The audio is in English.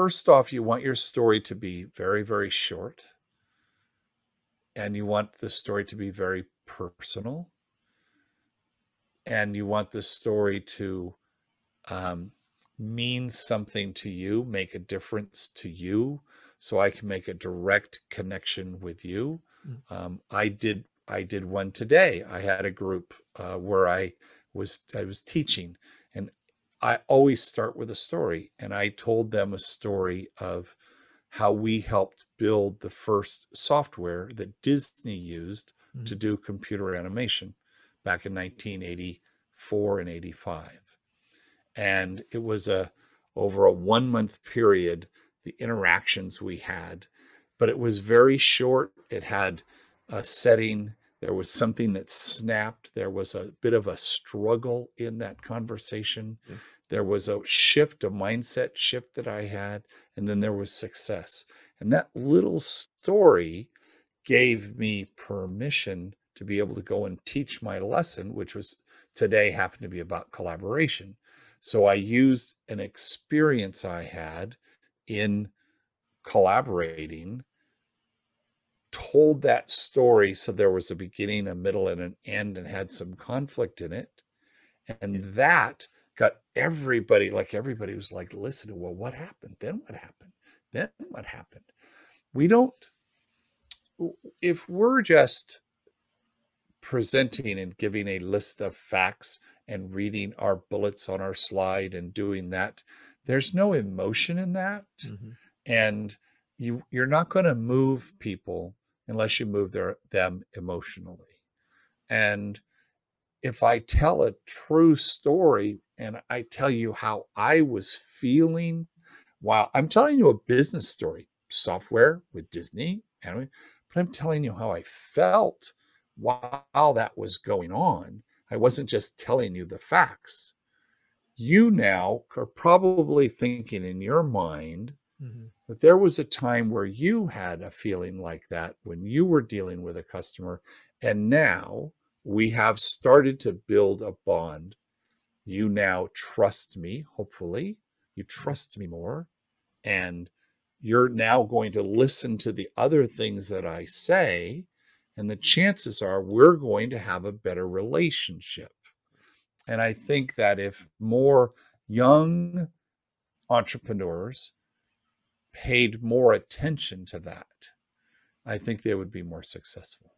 first off, you want your story to be very, very short. And you want the story to be very personal. And you want the story to um, mean something to you, make a difference to you, so I can make a direct connection with you. Mm. Um, I did I did one today. I had a group uh, where I was I was teaching, I always start with a story. And I told them a story of how we helped build the first software that Disney used Mm. to do computer animation back in 1984 and 85. And it was a over a one month period, the interactions we had, but it was very short. It had a setting. There was something that snapped. There was a bit of a struggle in that conversation. Yes. There was a shift, a mindset shift that I had, and then there was success. And that little story gave me permission to be able to go and teach my lesson, which was today happened to be about collaboration. So I used an experience I had in collaborating, told that story so there was a beginning, a middle, and an end, and had some conflict in it. And that got everybody, like everybody was like, listening, well, what happened? Then what happened? Then what happened? We don't, if we're just presenting and giving a list of facts and reading our bullets on our slide and doing that, there's no emotion in that. Mhm. And you you're not going to move people unless you move their them emotionally. And if I tell a true story and I tell you how I was feeling while I'm telling you a business story, software with Disney, but I'm telling you how I felt while that was going on. I wasn't just telling you the facts. You now are probably thinking in your mind Mhm. that there was a time where you had a feeling like that when you were dealing with a customer. And now we have started to build a bond. You now trust me, hopefully. You trust me more. And you're now going to listen to the other things that I say. And the chances are we're going to have a better relationship. And I think that if more young entrepreneurs paid more attention to that, I think they would be more successful.